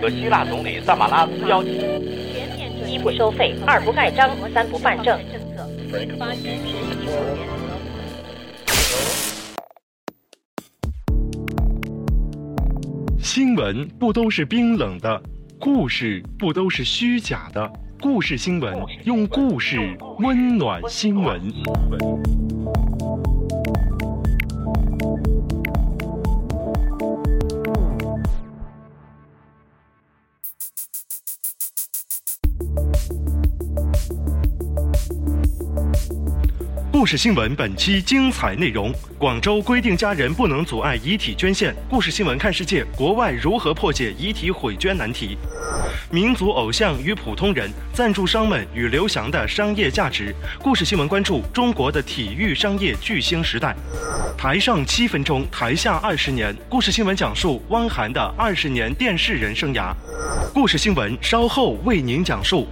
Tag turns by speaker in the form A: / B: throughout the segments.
A: 和希腊总理萨马拉斯邀请。
B: 一不收费，二不盖章，三不办证。
C: 新闻不都是冰冷的，故事不都是虚假的。故事新闻用故事温暖新闻。故事新闻本期精彩内容：广州规定家人不能阻碍遗体捐献。故事新闻看世界，国外如何破解遗体毁捐难题？民族偶像与普通人，赞助商们与刘翔的商业价值。故事新闻关注中国的体育商业巨星时代。台上七分钟，台下二十年。故事新闻讲述汪涵的二十年电视人生涯。故事新闻稍后为您讲述。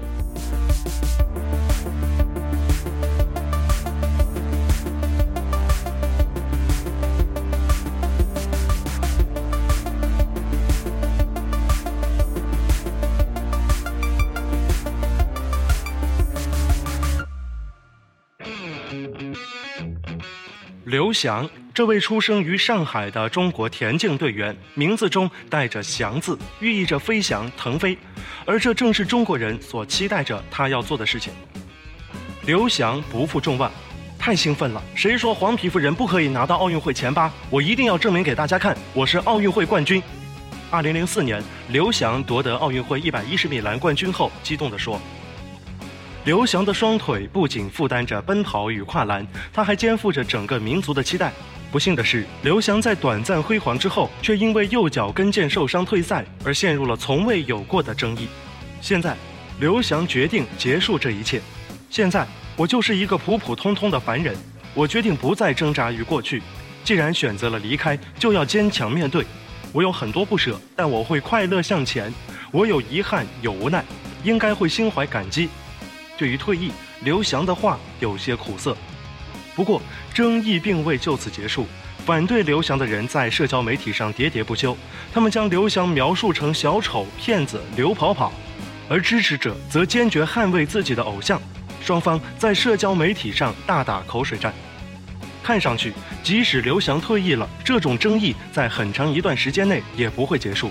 C: 翔，这位出生于上海的中国田径队员，名字中带着“翔”字，寓意着飞翔、腾飞，而这正是中国人所期待着他要做的事情。刘翔不负众望，太兴奋了！谁说黄皮肤人不可以拿到奥运会前八？我一定要证明给大家看，我是奥运会冠军。二零零四年，刘翔夺得奥运会一百一十米栏冠军后，激动地说。刘翔的双腿不仅负担着奔跑与跨栏，他还肩负着整个民族的期待。不幸的是，刘翔在短暂辉煌之后，却因为右脚跟腱受伤退赛，而陷入了从未有过的争议。现在，刘翔决定结束这一切。现在，我就是一个普普通通的凡人，我决定不再挣扎于过去。既然选择了离开，就要坚强面对。我有很多不舍，但我会快乐向前。我有遗憾，有无奈，应该会心怀感激。对于退役，刘翔的话有些苦涩。不过，争议并未就此结束。反对刘翔的人在社交媒体上喋喋不休，他们将刘翔描述成小丑、骗子、刘跑跑，而支持者则坚决捍卫自己的偶像。双方在社交媒体上大打口水战。看上去，即使刘翔退役了，这种争议在很长一段时间内也不会结束。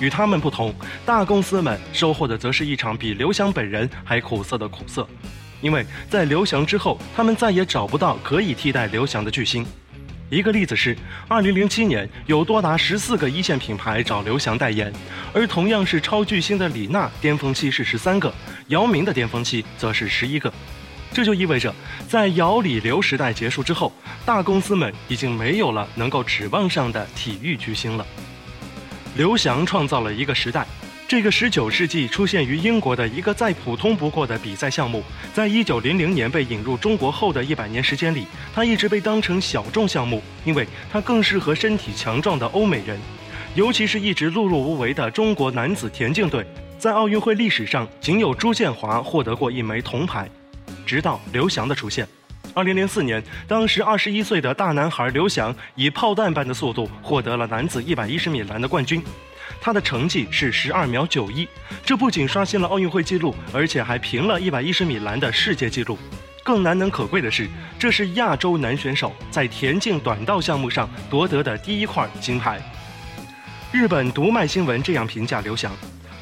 C: 与他们不同，大公司们收获的则是一场比刘翔本人还苦涩的苦涩，因为在刘翔之后，他们再也找不到可以替代刘翔的巨星。一个例子是，2007年有多达十四个一线品牌找刘翔代言，而同样是超巨星的李娜，巅峰期是十三个，姚明的巅峰期则是十一个。这就意味着，在姚李刘时代结束之后，大公司们已经没有了能够指望上的体育巨星了。刘翔创造了一个时代，这个19世纪出现于英国的一个再普通不过的比赛项目，在1900年被引入中国后的一百年时间里，它一直被当成小众项目，因为它更适合身体强壮的欧美人，尤其是一直碌碌无为的中国男子田径队，在奥运会历史上仅有朱建华获得过一枚铜牌，直到刘翔的出现。二零零四年，当时二十一岁的大男孩刘翔以炮弹般的速度获得了男子一百一十米栏的冠军，他的成绩是十二秒九一，这不仅刷新了奥运会纪录，而且还平了一百一十米栏的世界纪录。更难能可贵的是，这是亚洲男选手在田径短道项目上夺得的第一块金牌。日本读卖新闻这样评价刘翔。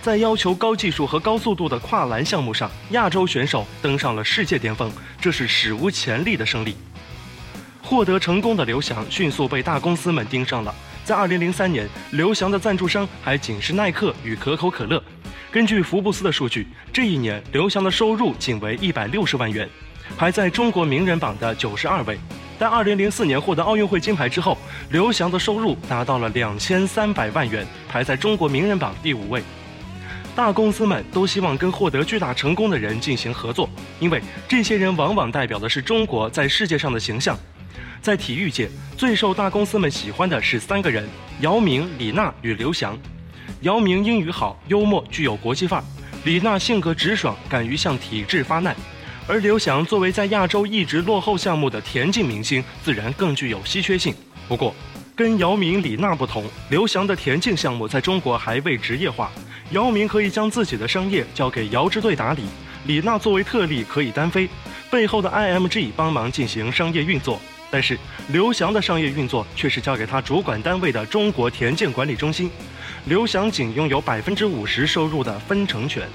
C: 在要求高技术和高速度的跨栏项目上，亚洲选手登上了世界巅峰，这是史无前例的胜利。获得成功的刘翔迅速被大公司们盯上了。在2003年，刘翔的赞助商还仅是耐克与可口可乐。根据福布斯的数据，这一年刘翔的收入仅为160万元，排在中国名人榜的92位。但2004年获得奥运会金牌之后，刘翔的收入达到了2300万元，排在中国名人榜第五位。大公司们都希望跟获得巨大成功的人进行合作，因为这些人往往代表的是中国在世界上的形象。在体育界，最受大公司们喜欢的是三个人：姚明、李娜与刘翔。姚明英语好，幽默，具有国际范儿；李娜性格直爽，敢于向体制发难；而刘翔作为在亚洲一直落后项目的田径明星，自然更具有稀缺性。不过，跟姚明、李娜不同，刘翔的田径项目在中国还未职业化。姚明可以将自己的商业交给姚支队打理，李娜作为特例可以单飞，背后的 IMG 帮忙进行商业运作。但是刘翔的商业运作却是交给他主管单位的中国田径管理中心，刘翔仅拥有百分之五十收入的分成权，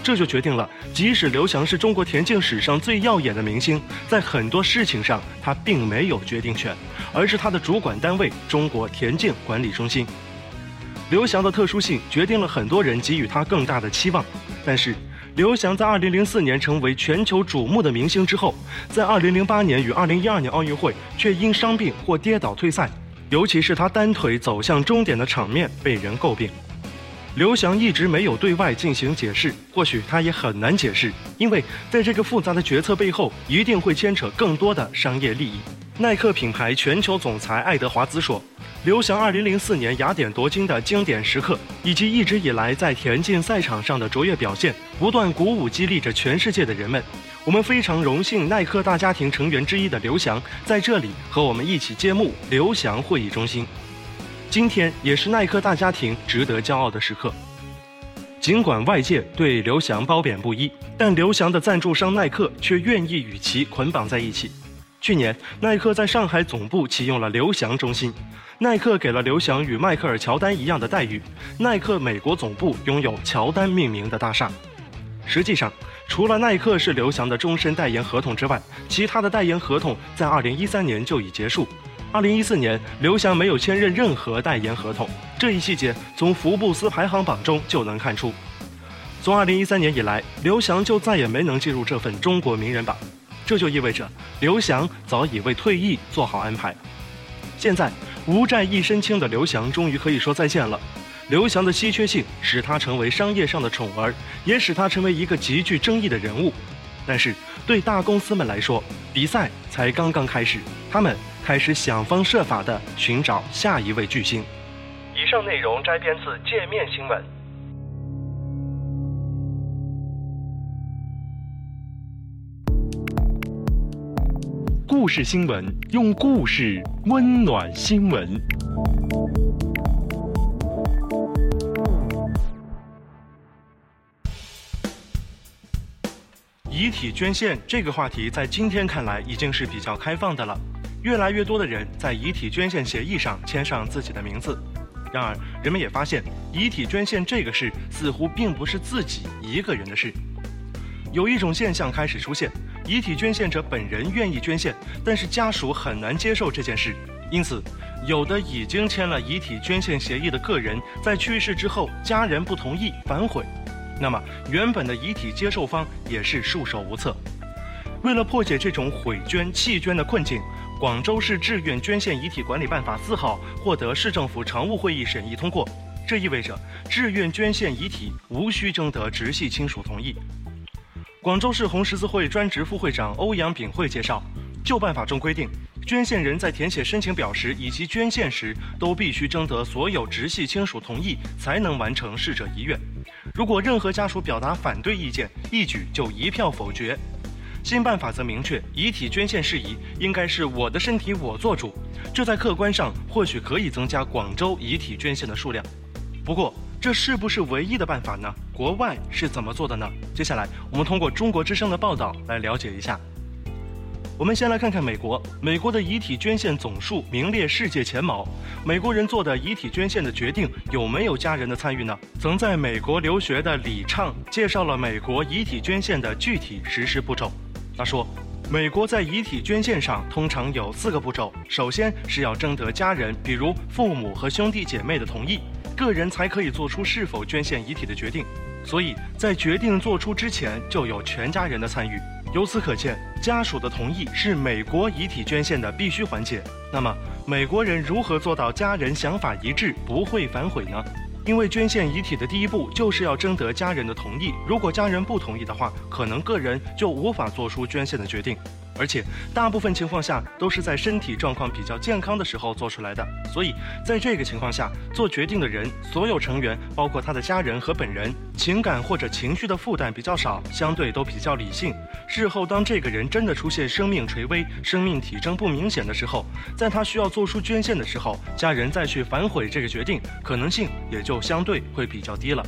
C: 这就决定了，即使刘翔是中国田径史上最耀眼的明星，在很多事情上他并没有决定权，而是他的主管单位中国田径管理中心。刘翔的特殊性决定了很多人给予他更大的期望，但是。刘翔在2004年成为全球瞩目的明星之后，在2008年与2012年奥运会却因伤病或跌倒退赛，尤其是他单腿走向终点的场面被人诟病。刘翔一直没有对外进行解释，或许他也很难解释，因为在这个复杂的决策背后，一定会牵扯更多的商业利益。耐克品牌全球总裁爱德华兹说。刘翔2004年雅典夺金的经典时刻，以及一直以来在田径赛场上的卓越表现，不断鼓舞激励着全世界的人们。我们非常荣幸，耐克大家庭成员之一的刘翔在这里和我们一起揭幕刘翔会议中心。今天也是耐克大家庭值得骄傲的时刻。尽管外界对刘翔褒贬不一，但刘翔的赞助商耐克却愿意与其捆绑在一起。去年，耐克在上海总部启用了刘翔中心。耐克给了刘翔与迈克尔·乔丹一样的待遇。耐克美国总部拥有乔丹命名的大厦。实际上，除了耐克是刘翔的终身代言合同之外，其他的代言合同在2013年就已结束。2014年，刘翔没有签任任何代言合同，这一细节从福布斯排行榜中就能看出。从2013年以来，刘翔就再也没能进入这份中国名人榜。这就意味着刘翔早已为退役做好安排。现在无债一身轻的刘翔终于可以说再见了。刘翔的稀缺性使他成为商业上的宠儿，也使他成为一个极具争议的人物。但是对大公司们来说，比赛才刚刚开始，他们开始想方设法地寻找下一位巨星。以上内容摘编自《界面新闻》。故事新闻，用故事温暖新闻。遗体捐献这个话题，在今天看来已经是比较开放的了。越来越多的人在遗体捐献协议上签上自己的名字。然而，人们也发现，遗体捐献这个事似乎并不是自己一个人的事。有一种现象开始出现。遗体捐献者本人愿意捐献，但是家属很难接受这件事，因此，有的已经签了遗体捐献协议的个人，在去世之后，家人不同意反悔，那么原本的遗体接受方也是束手无策。为了破解这种毁捐弃捐的困境，广州市志愿捐献遗体管理办法四号获得市政府常务会议审议通过，这意味着志愿捐献遗体无需征得直系亲属同意。广州市红十字会专职副会长欧阳炳会介绍，旧办法中规定，捐献人在填写申请表时以及捐献时，都必须征得所有直系亲属同意，才能完成逝者遗愿。如果任何家属表达反对意见，一举就一票否决。新办法则明确，遗体捐献事宜应该是我的身体我做主，这在客观上或许可以增加广州遗体捐献的数量。不过，这是不是唯一的办法呢？国外是怎么做的呢？接下来我们通过中国之声的报道来了解一下。我们先来看看美国，美国的遗体捐献总数名列世界前茅。美国人做的遗体捐献的决定有没有家人的参与呢？曾在美国留学的李畅介绍了美国遗体捐献的具体实施步骤。他说，美国在遗体捐献上通常有四个步骤，首先是要征得家人，比如父母和兄弟姐妹的同意。个人才可以做出是否捐献遗体的决定，所以在决定做出之前就有全家人的参与。由此可见，家属的同意是美国遗体捐献的必须环节。那么，美国人如何做到家人想法一致，不会反悔呢？因为捐献遗体的第一步就是要征得家人的同意，如果家人不同意的话，可能个人就无法做出捐献的决定。而且大部分情况下都是在身体状况比较健康的时候做出来的。所以在这个情况下，做决定的人所有成员，包括他的家人和本人，情感或者情绪的负担比较少，相对都比较理性。事后当这个人真的出现生命垂危、生命体征不明显的时候，在他需要做出捐献的时候，家人再去反悔这个决定，可能性也就相对会比较低了。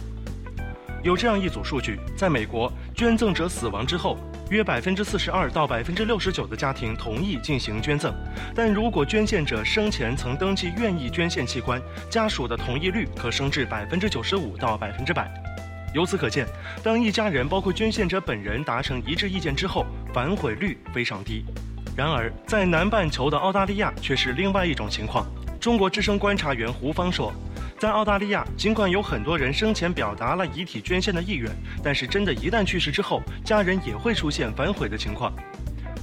C: 有这样一组数据，在美国，捐赠者死亡之后，约百分之四十二到百分之六十九的家庭同意进行捐赠，但如果捐献者生前曾登记愿意捐献器官，家属的同意率可升至百分之九十五到百分之百。由此可见，当一家人包括捐献者本人达成一致意见之后，反悔率非常低。然而，在南半球的澳大利亚却是另外一种情况。中国之声观察员胡芳说。在澳大利亚，尽管有很多人生前表达了遗体捐献的意愿，但是真的，一旦去世之后，家人也会出现反悔的情况。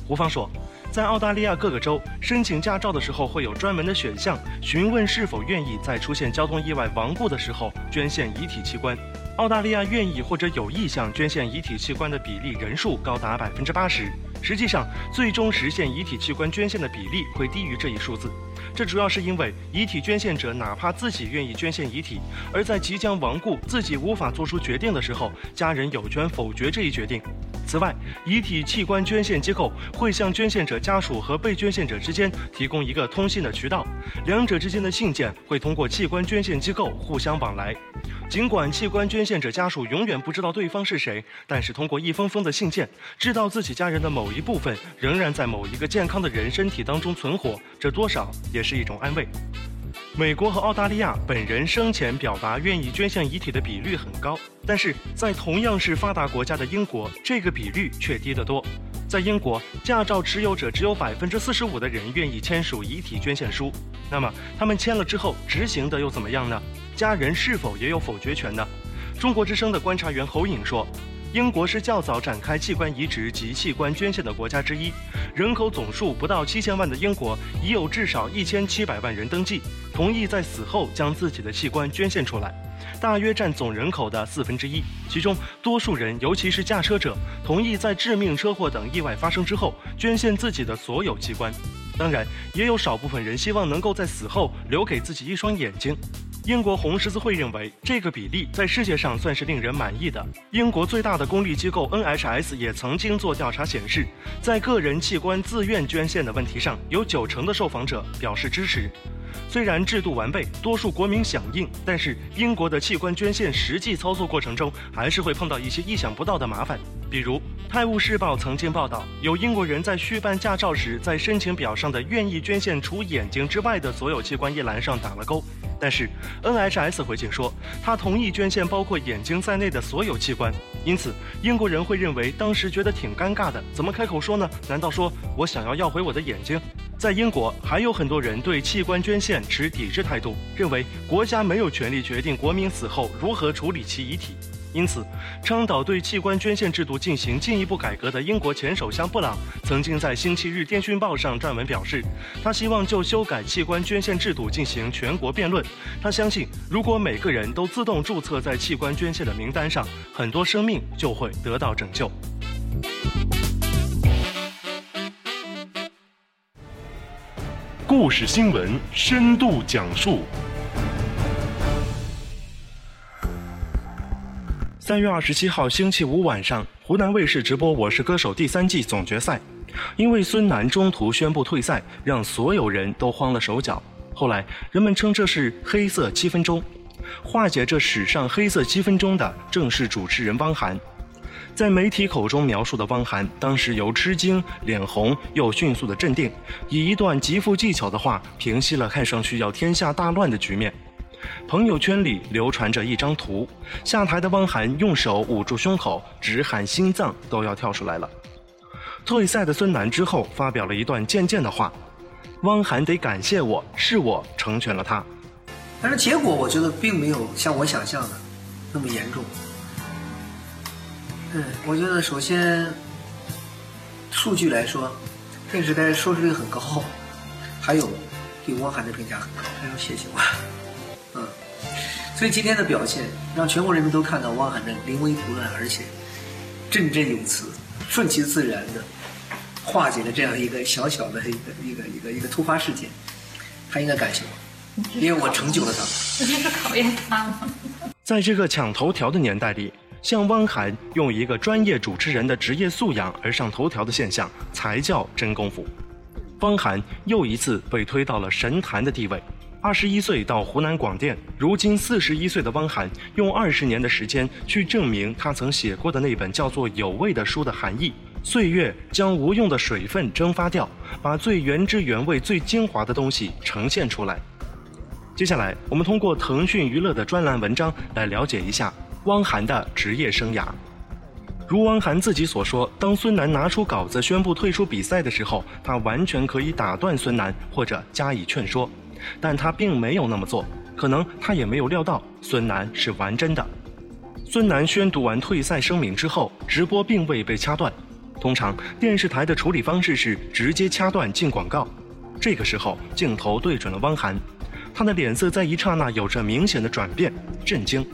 C: 胡芳说，在澳大利亚各个州申请驾照的时候，会有专门的选项，询问是否愿意在出现交通意外亡故的时候捐献遗体器官。澳大利亚愿意或者有意向捐献遗体器官的比例人数高达百分之八十。实际上，最终实现遗体器官捐献的比例会低于这一数字。这主要是因为遗体捐献者哪怕自己愿意捐献遗体，而在即将亡故、自己无法做出决定的时候，家人有权否决这一决定。此外，遗体器官捐献机构会向捐献者家属和被捐献者之间提供一个通信的渠道，两者之间的信件会通过器官捐献机构互相往来。尽管器官捐献者家属永远不知道对方是谁，但是通过一封封的信件，知道自己家人的某一部分仍然在某一个健康的人身体当中存活，这多少也也是一种安慰。美国和澳大利亚本人生前表达愿意捐献遗体的比率很高，但是在同样是发达国家的英国，这个比率却低得多。在英国，驾照持有者只有百分之四十五的人愿意签署遗体捐献书。那么他们签了之后，执行的又怎么样呢？家人是否也有否决权呢？中国之声的观察员侯颖说。英国是较早展开器官移植及器官捐献的国家之一，人口总数不到七千万的英国，已有至少一千七百万人登记，同意在死后将自己的器官捐献出来，大约占总人口的四分之一。其中，多数人，尤其是驾车者，同意在致命车祸等意外发生之后捐献自己的所有器官。当然，也有少部分人希望能够在死后留给自己一双眼睛。英国红十字会认为，这个比例在世界上算是令人满意的。英国最大的公立机构 NHS 也曾经做调查显示，在个人器官自愿捐献的问题上，有九成的受访者表示支持。虽然制度完备，多数国民响应，但是英国的器官捐献实际操作过程中，还是会碰到一些意想不到的麻烦。比如，《泰晤士报》曾经报道，有英国人在续办驾照时，在申请表上的“愿意捐献除眼睛之外的所有器官”一栏上打了勾。但是，NHS 回信说，他同意捐献包括眼睛在内的所有器官。因此，英国人会认为当时觉得挺尴尬的，怎么开口说呢？难道说我想要要回我的眼睛？在英国，还有很多人对器官捐献持抵制态度，认为国家没有权利决定国民死后如何处理其遗体。因此，倡导对器官捐献制度进行进一步改革的英国前首相布朗曾经在星期日《电讯报》上撰文表示，他希望就修改器官捐献制度进行全国辩论。他相信，如果每个人都自动注册在器官捐献的名单上，很多生命就会得到拯救。
D: 故事新闻深度讲述。
C: 三月二十七号星期五晚上，湖南卫视直播《我是歌手》第三季总决赛，因为孙楠中途宣布退赛，让所有人都慌了手脚。后来人们称这是“黑色七分钟”，化解这史上黑色七分钟的正是主持人汪涵。在媒体口中描述的汪涵，当时由吃惊、脸红又迅速的镇定，以一段极富技巧的话平息了看上去要天下大乱的局面。朋友圈里流传着一张图，下台的汪涵用手捂住胸口，直喊心脏都要跳出来了。退赛的孙楠之后发表了一段渐渐的话：“汪涵得感谢我，是我成全了他。”
E: 但是结果我觉得并没有像我想象的那么严重。嗯，我觉得首先数据来说，电视台收视率很高，还有对汪涵的评价很高，还要谢谢我。嗯，所以今天的表现让全国人民都看到汪涵的临危不乱，而且振振有词、顺其自然的化解了这样一个小小的一个一个一个一个突发事件，他应该感谢我，因为我成就了他。
F: 这就是考验他吗？
C: 在这个抢头条的年代里，像汪涵用一个专业主持人的职业素养而上头条的现象，才叫真功夫。汪涵又一次被推到了神坛的地位。二十一岁到湖南广电，如今四十一岁的汪涵，用二十年的时间去证明他曾写过的那本叫做《有味》的书的含义。岁月将无用的水分蒸发掉，把最原汁原味、最精华的东西呈现出来。接下来，我们通过腾讯娱乐的专栏文章来了解一下汪涵的职业生涯。如汪涵自己所说，当孙楠拿出稿子宣布退出比赛的时候，他完全可以打断孙楠或者加以劝说。但他并没有那么做，可能他也没有料到孙楠是玩真的。孙楠宣读完退赛声明之后，直播并未被掐断。通常电视台的处理方式是直接掐断进广告。这个时候镜头对准了汪涵，他的脸色在一刹那有着明显的转变，震惊。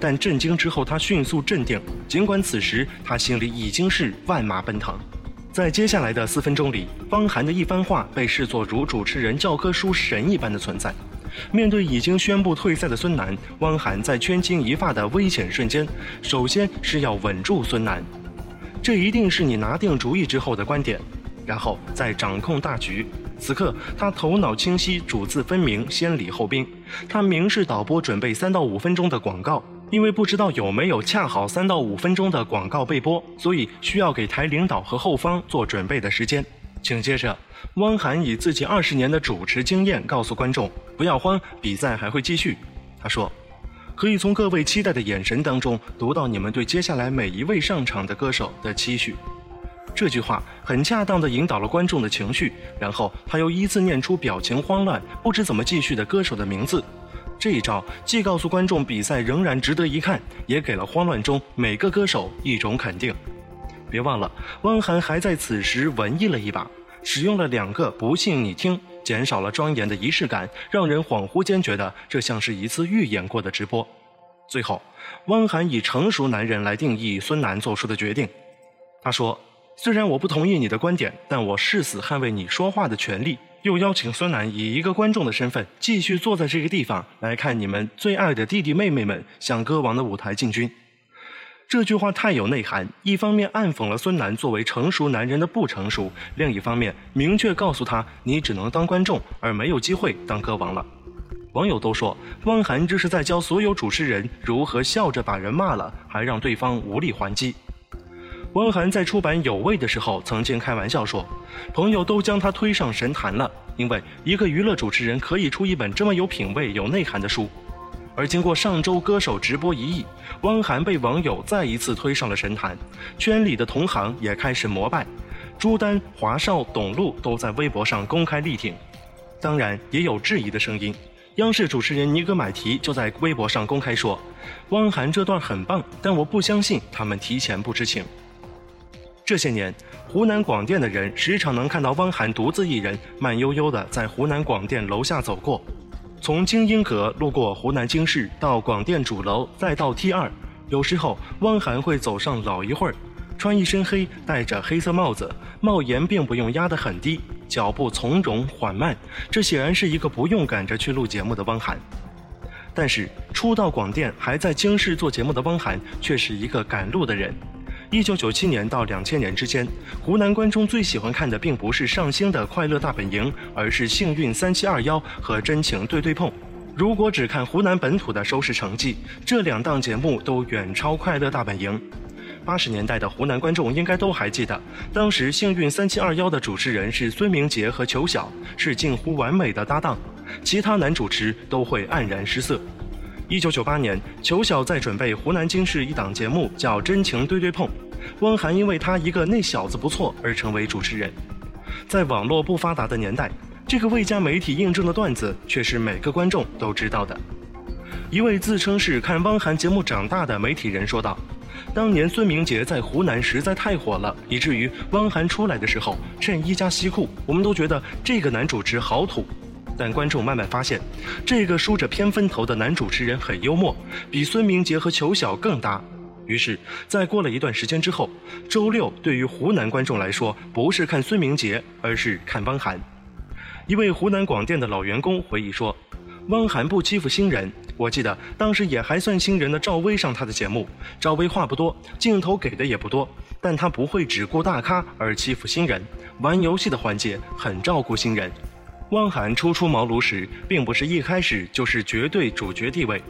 C: 但震惊之后他迅速镇定，尽管此时他心里已经是万马奔腾。在接下来的四分钟里，汪涵的一番话被视作如主持人教科书神一般的存在。面对已经宣布退赛的孙楠，汪涵在圈金一发的危险瞬间，首先是要稳住孙楠，这一定是你拿定主意之后的观点，然后再掌控大局。此刻他头脑清晰，主次分明，先礼后兵。他明示导播准备三到五分钟的广告。因为不知道有没有恰好三到五分钟的广告被播，所以需要给台领导和后方做准备的时间。紧接着，汪涵以自己二十年的主持经验告诉观众：“不要慌，比赛还会继续。”他说：“可以从各位期待的眼神当中读到你们对接下来每一位上场的歌手的期许。”这句话很恰当地引导了观众的情绪，然后他又依次念出表情慌乱、不知怎么继续的歌手的名字。这一招既告诉观众比赛仍然值得一看，也给了慌乱中每个歌手一种肯定。别忘了，汪涵还在此时文艺了一把，使用了两个“不信你听”，减少了庄严的仪式感，让人恍惚间觉得这像是一次预演过的直播。最后，汪涵以成熟男人来定义孙楠做出的决定。他说：“虽然我不同意你的观点，但我誓死捍卫你说话的权利。”又邀请孙楠以一个观众的身份继续坐在这个地方来看你们最爱的弟弟妹妹们向歌王的舞台进军。这句话太有内涵，一方面暗讽了孙楠作为成熟男人的不成熟，另一方面明确告诉他你只能当观众而没有机会当歌王了。网友都说汪涵这是在教所有主持人如何笑着把人骂了，还让对方无力还击。汪涵在出版《有味》的时候，曾经开玩笑说：“朋友都将他推上神坛了，因为一个娱乐主持人可以出一本这么有品位、有内涵的书。”而经过上周歌手直播一役，汪涵被网友再一次推上了神坛，圈里的同行也开始膜拜，朱丹、华少、董路都在微博上公开力挺。当然，也有质疑的声音。央视主持人尼格买提就在微博上公开说：“汪涵这段很棒，但我不相信他们提前不知情。”这些年，湖南广电的人时常能看到汪涵独自一人慢悠悠地在湖南广电楼下走过，从精英阁路过湖南经视，到广电主楼，再到 T 二。有时候，汪涵会走上老一会儿，穿一身黑，戴着黑色帽子，帽檐并不用压得很低，脚步从容缓慢。这显然是一个不用赶着去录节目的汪涵。但是，初到广电还在京视做节目的汪涵，却是一个赶路的人。一九九七年到两千年之间，湖南观众最喜欢看的并不是上星的《快乐大本营》，而是《幸运三七二幺》和《真情对对碰》。如果只看湖南本土的收视成绩，这两档节目都远超《快乐大本营》。八十年代的湖南观众应该都还记得，当时《幸运三七二幺》的主持人是孙明杰和裘晓，是近乎完美的搭档，其他男主持都会黯然失色。一九九八年，裘晓在准备湖南经视一档节目，叫《真情对对碰》。汪涵因为他一个那小子不错而成为主持人。在网络不发达的年代，这个未加媒体印证的段子却是每个观众都知道的。一位自称是看汪涵节目长大的媒体人说道：“当年孙明杰在湖南实在太火了，以至于汪涵出来的时候衬衣加西裤，我们都觉得这个男主持好土。”但观众慢慢发现，这个梳着偏分头的男主持人很幽默，比孙明杰和裘晓更搭。于是，在过了一段时间之后，周六对于湖南观众来说，不是看孙明杰，而是看汪涵。一位湖南广电的老员工回忆说：“汪涵不欺负新人，我记得当时也还算新人的赵薇上他的节目，赵薇话不多，镜头给的也不多，但他不会只顾大咖而欺负新人，玩游戏的环节很照顾新人。”汪涵初出茅庐时，并不是一开始就是绝对主角地位。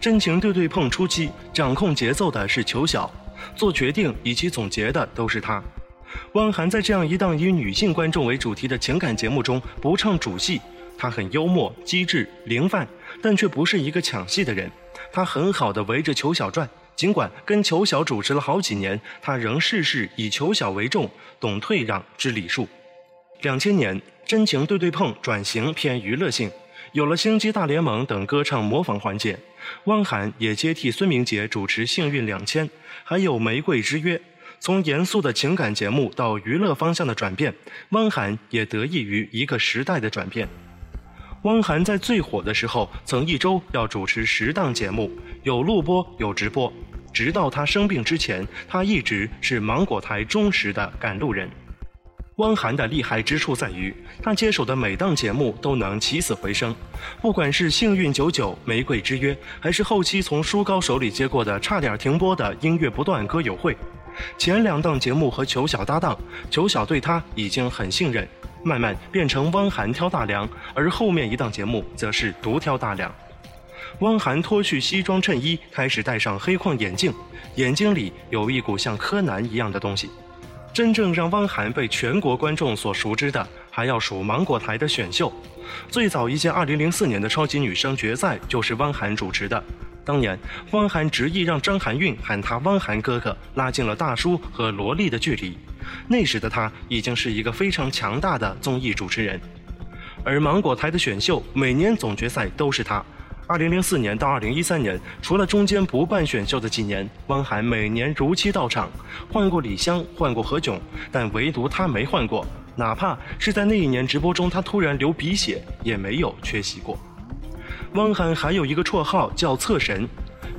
C: 真情对对碰初期，掌控节奏的是裘晓，做决定以及总结的都是他。汪涵在这样一档以女性观众为主题的情感节目中不唱主戏，他很幽默、机智、灵泛，但却不是一个抢戏的人。他很好的围着裘晓转，尽管跟裘晓主持了好几年，他仍事事以裘晓为重，懂退让，知礼数。两千年。真情对对碰转型偏娱乐性，有了星际大联盟等歌唱模仿环节，汪涵也接替孙明杰主持幸运两千，还有玫瑰之约。从严肃的情感节目到娱乐方向的转变，汪涵也得益于一个时代的转变。汪涵在最火的时候，曾一周要主持十档节目，有录播有直播。直到他生病之前，他一直是芒果台忠实的赶路人。汪涵的厉害之处在于，他接手的每档节目都能起死回生，不管是《幸运九九》《玫瑰之约》，还是后期从舒高手里接过的差点停播的《音乐不断歌友会》。前两档节目和裘晓搭档，裘晓对他已经很信任，慢慢变成汪涵挑大梁，而后面一档节目则是独挑大梁。汪涵脱去西装衬衣，开始戴上黑框眼镜，眼睛里有一股像柯南一样的东西。真正让汪涵被全国观众所熟知的，还要数芒果台的选秀。最早一届2004年的超级女声决赛就是汪涵主持的。当年，汪涵执意让张含韵喊他“汪涵哥哥”，拉近了大叔和萝莉的距离。那时的他已经是一个非常强大的综艺主持人。而芒果台的选秀每年总决赛都是他。二零零四年到二零一三年，除了中间不办选秀的几年，汪涵每年如期到场，换过李湘，换过何炅，但唯独他没换过，哪怕是在那一年直播中他突然流鼻血，也没有缺席过。汪涵还有一个绰号叫“测神”，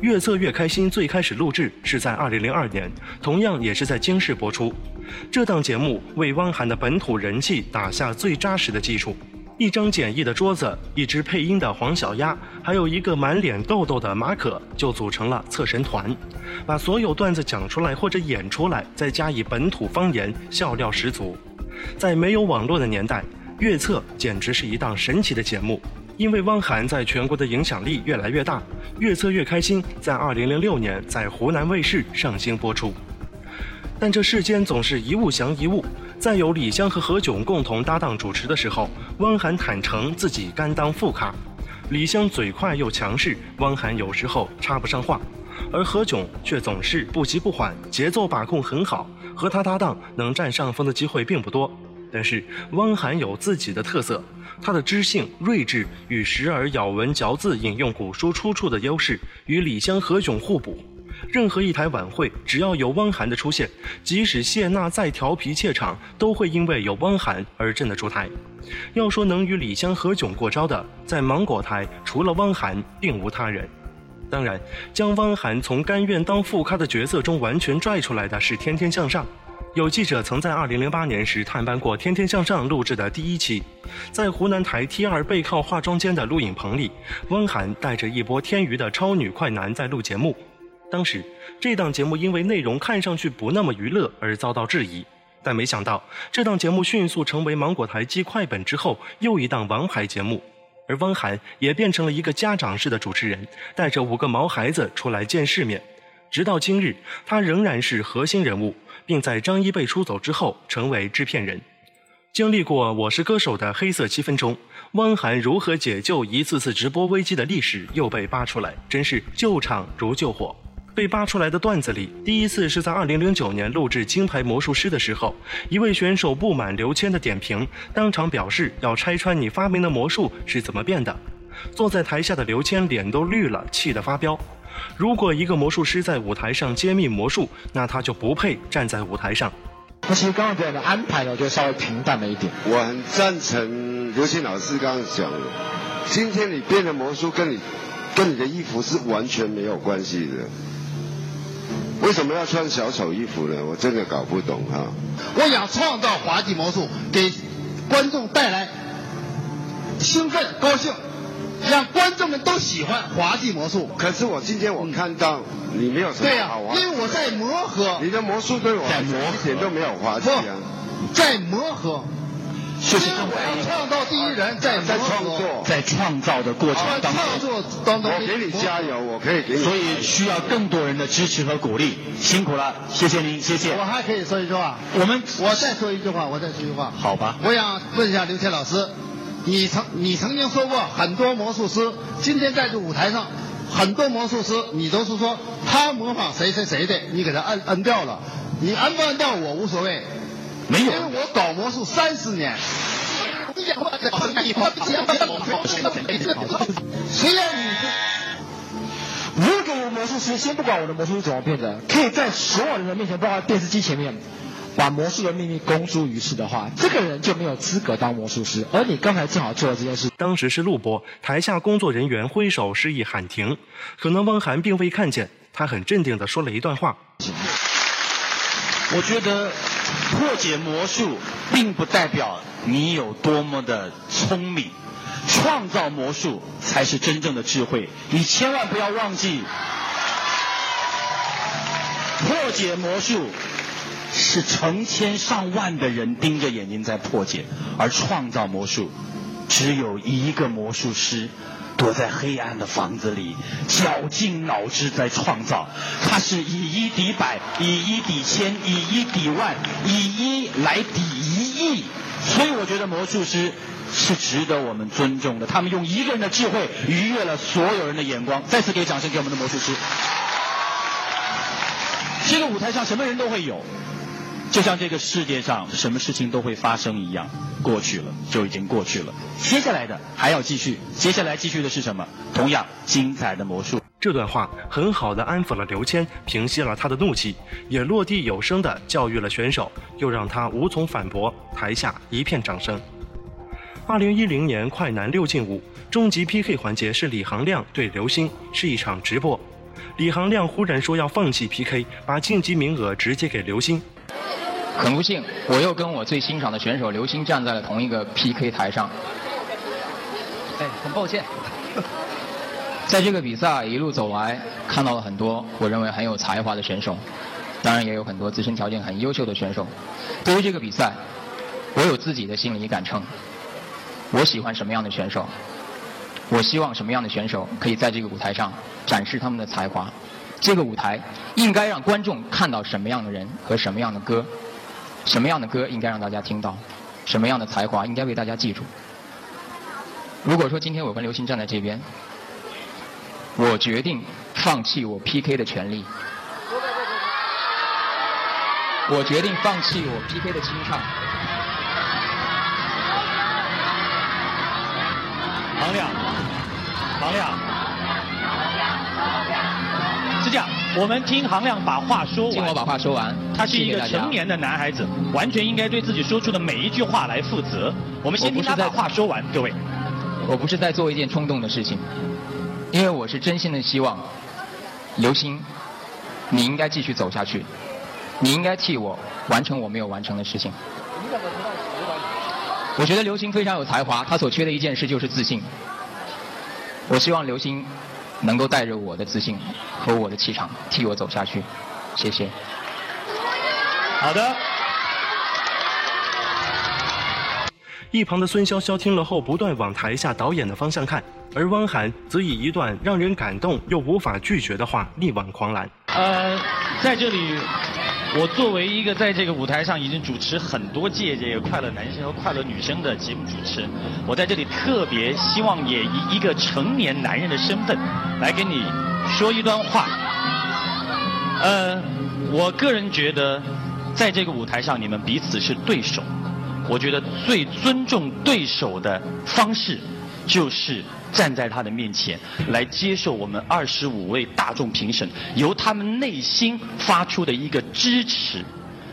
C: 越测越开心。最开始录制是在二零零二年，同样也是在京视播出。这档节目为汪涵的本土人气打下最扎实的基础。一张简易的桌子，一只配音的黄小鸭，还有一个满脸痘痘的马可，就组成了测神团，把所有段子讲出来或者演出来，再加以本土方言，笑料十足。在没有网络的年代，月测简直是一档神奇的节目。因为汪涵在全国的影响力越来越大，月测越开心在2006年在湖南卫视上星播出。但这世间总是一物降一物。在有李湘和何炅共同搭档主持的时候，汪涵坦诚自己甘当副咖。李湘嘴快又强势，汪涵有时候插不上话，而何炅却总是不急不缓，节奏把控很好。和他搭档能占上风的机会并不多。但是汪涵有自己的特色，他的知性、睿智与时而咬文嚼字、引用古书出处的优势，与李湘、何炅互补。任何一台晚会，只要有汪涵的出现，即使谢娜再调皮怯场，都会因为有汪涵而镇得住台。要说能与李湘、何炅过招的，在芒果台除了汪涵，并无他人。当然，将汪涵从甘愿当副咖的角色中完全拽出来的是《天天向上》。有记者曾在2008年时探班过《天天向上》录制的第一期，在湖南台 T2 背靠化妆间的录影棚里，汪涵带着一波天娱的超女快男在录节目。当时，这档节目因为内容看上去不那么娱乐而遭到质疑，但没想到这档节目迅速成为芒果台继快本之后又一档王牌节目，而汪涵也变成了一个家长式的主持人，带着五个毛孩子出来见世面。直到今日，他仍然是核心人物，并在张一贝出走之后成为制片人。经历过《我是歌手》的黑色七分钟，汪涵如何解救一次次直播危机的历史又被扒出来，真是救场如救火。被扒出来的段子里，第一次是在2009年录制《金牌魔术师》的时候，一位选手不满刘谦的点评，当场表示要拆穿你发明的魔术是怎么变的。坐在台下的刘谦脸都绿了，气得发飙。如果一个魔术师在舞台上揭秘魔术，那他就不配站在舞台上。
G: 那其实刚刚表演的安排呢，我觉得稍微平淡了一点。
H: 我很赞成刘谦老师刚刚讲的，今天你变的魔术跟你跟你的衣服是完全没有关系的。为什么要穿小丑衣服呢？我真的搞不懂哈、
G: 我想创造滑稽魔术，给观众带来兴奋、高兴，让观众们都喜欢滑稽魔术。
H: 可是我今天我看到你没有什么
G: 对呀、
H: 好玩，
G: 因为我在磨合，
H: 你的魔术对我来讲一点都没有滑稽啊。
G: 在磨合，
I: 就是
G: 因为我要创造第一人，在
H: 在创，作，
I: 在创造的过程当中，
H: 我给你加油，我可以给你。
I: 所以需要更多人的支持和鼓励，辛苦了，谢谢您，谢谢。
G: 我。还可以说一句话，
I: 我们
G: 我再说一句话，我再说一句话。
I: 好吧，
G: 我想问一下刘谦老师，你曾你曾经说过，很多魔术师今天在这舞台上，很多魔术师你都是说他模仿谁谁谁的，你给他摁摁掉了，你摁不摁掉我无所谓，
I: 没有
G: 因为我搞魔术三十年。谁让你
J: 如果我魔术师，先不管我的魔术是怎么变的，可以在所有人的面前，包括电视机前面，把魔术的秘密公诸于世的话，这个人就没有资格当魔术师。而你刚才正好做了这件事。
C: 当时是录播，台下工作人员挥手示意喊停，可能汪涵并未看见，他很镇定地说了一段话。
I: 我觉得破解魔术并不代表你有多么的聪明，创造魔术才是真正的智慧。你千万不要忘记，破解魔术是成千上万的人盯着眼睛在破解，而创造魔术只有一个魔术师。躲在黑暗的房子里，绞尽脑汁在创造。他是以一敌百，以一敌千，以一敌万，以一来抵一亿。所以我觉得魔术师是值得我们尊重的。他们用一个人的智慧愉悦了所有人的眼光。再次给掌声给我们的魔术师。这个舞台上什么人都会有，就像这个世界上什么事情都会发生一样。过去了就已经过去了，接下来的还要继续。接下来继续的是什么？同样精彩的魔术。
C: 这段话很好的安抚了刘谦，平息了他的怒气，也落地有声的教育了选手，又让他无从反驳。台下一片掌声。二零一零年快男六进五终极 PK 环节是李行亮对刘星，是一场直播。李行亮忽然说要放弃 PK，把晋级名额直接给刘星。
K: 很不幸，我又跟我最欣赏的选手刘星站在了同一个 PK 台上。哎，很抱歉。在这个比赛一路走来，看到了很多我认为很有才华的选手，当然也有很多自身条件很优秀的选手。对于这个比赛，我有自己的心理杆秤。我喜欢什么样的选手？我希望什么样的选手可以在这个舞台上展示他们的才华？这个舞台应该让观众看到什么样的人和什么样的歌？什么样的歌应该让大家听到？什么样的才华应该被大家记住？如果说今天我跟刘星站在这边，我决定放弃我 PK 的权利，我决定放弃我 PK 的清唱。
I: 王亮，王亮，我们听杭亮把话说完。
K: 听我把话说完。
I: 他是一个成年的男孩子，完全应该对自己说出的每一句话来负责。我们先听他把话说完，各位。
K: 我不是在做一件冲动的事情，因为我是真心的希望，刘星，你应该继续走下去，你应该替我完成我没有完成的事情。我觉得刘星非常有才华，他所缺的一件事就是自信。我希望刘星能够带着我的自信和我的气场替我走下去，谢谢。
I: 好的。
C: 一旁的孙潇潇听了后，不断往台下导演的方向看，而汪涵则以一段让人感动又无法拒绝的话力挽狂澜。
I: 呃，在这里，我作为一个在这个舞台上已经主持很多届这个快乐男生和快乐女生的节目主持人，我在这里特别希望也以一个成年男人的身份来跟你说一段话。呃，我个人觉得，在这个舞台上你们彼此是对手。我觉得最尊重对手的方式，就是站在他的面前来接受我们二十五位大众评审由他们内心发出的一个支持。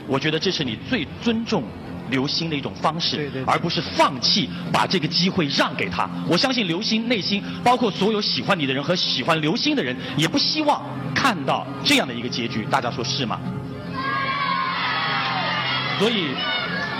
I: 我觉得这是你最尊重刘星的一种方式，而不是放弃把这个机会让给他。我相信刘星内心，包括所有喜欢你的人和喜欢刘星的人，也不希望看到这样的一个结局。大家说是吗？所以，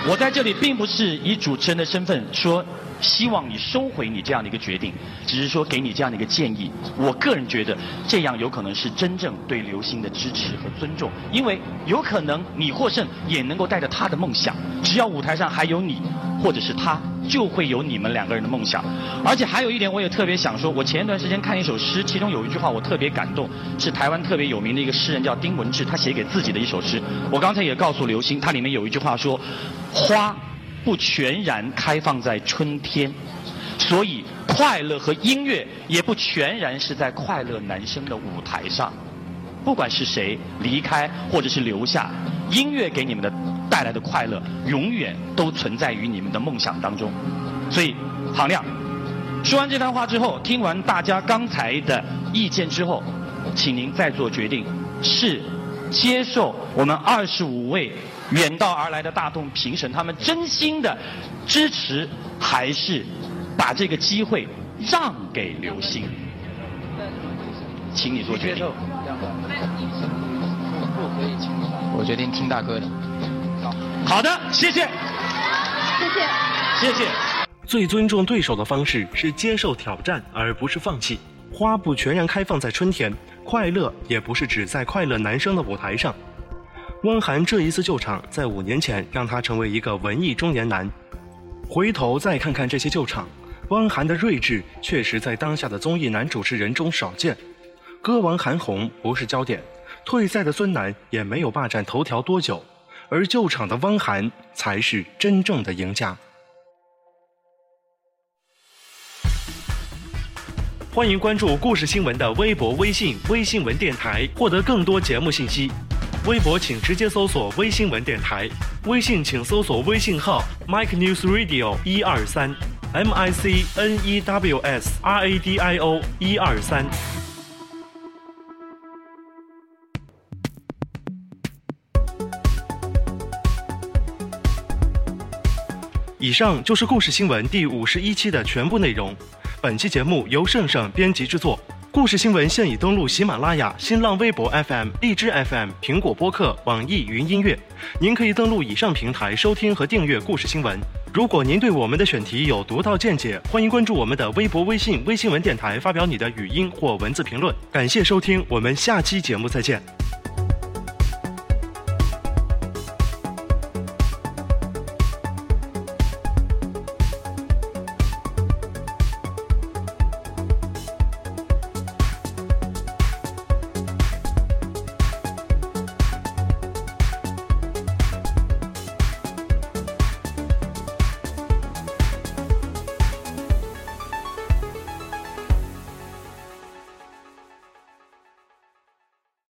I: 我在这里并不是以主持人的身份说。希望你收回你这样的一个决定，只是说给你这样的一个建议。我个人觉得这样有可能是真正对刘星的支持和尊重，因为有可能你获胜也能够带着他的梦想。只要舞台上还有你，或者是他，就会有你们两个人的梦想。而且还有一点，我也特别想说，我前一段时间看一首诗，其中有一句话我特别感动，是台湾特别有名的一个诗人叫丁文志，他写给自己的一首诗。我刚才也告诉刘星，它里面有一句话说：花。不全然开放在春天，所以快乐和音乐也不全然是在快乐男生的舞台上。不管是谁离开或者是留下，音乐给你们的带来的快乐，永远都存在于你们的梦想当中。所以，杭亮，说完这番话之后，听完大家刚才的意见之后，请您再做决定：是接受我们二十五位。远道而来的大众评审，他们真心的支持，还是把这个机会让给刘星？请你做决定。
K: 我决定听大哥的。
I: 好的，谢谢。
F: 谢谢。
I: 谢谢。
C: 最尊重对手的方式是接受挑战，而不是放弃。花不全然开放在春天，快乐也不是只在快乐男生的舞台上。汪涵这一次救场，在五年前让他成为一个文艺中年男。回头再看看这些救场，汪涵的睿智确实在当下的综艺男主持人中少见。歌王韩红不是焦点，退赛的孙楠也没有霸占头条多久，而救场的汪涵才是真正的赢家。欢迎关注故事新闻的微博、微信、微新闻电台，获得更多节目信息。微博请直接搜索“微新闻电台”，微信请搜索微信号 “Mike News Radio 一二三 ”，M I C N E W S R A D I O 一二三。以上就是故事新闻第五十一期的全部内容。本期节目由盛盛编辑制作。故事新闻现已登录喜马拉雅、新浪微博 FM、荔枝 FM、苹果播客、网易云音乐。您可以登录以上平台收听和订阅故事新闻。如果您对我们的选题有独到见解，欢迎关注我们的微博、微信、微新闻电台，发表你的语音或文字评论。感谢收听，我们下期节目再见。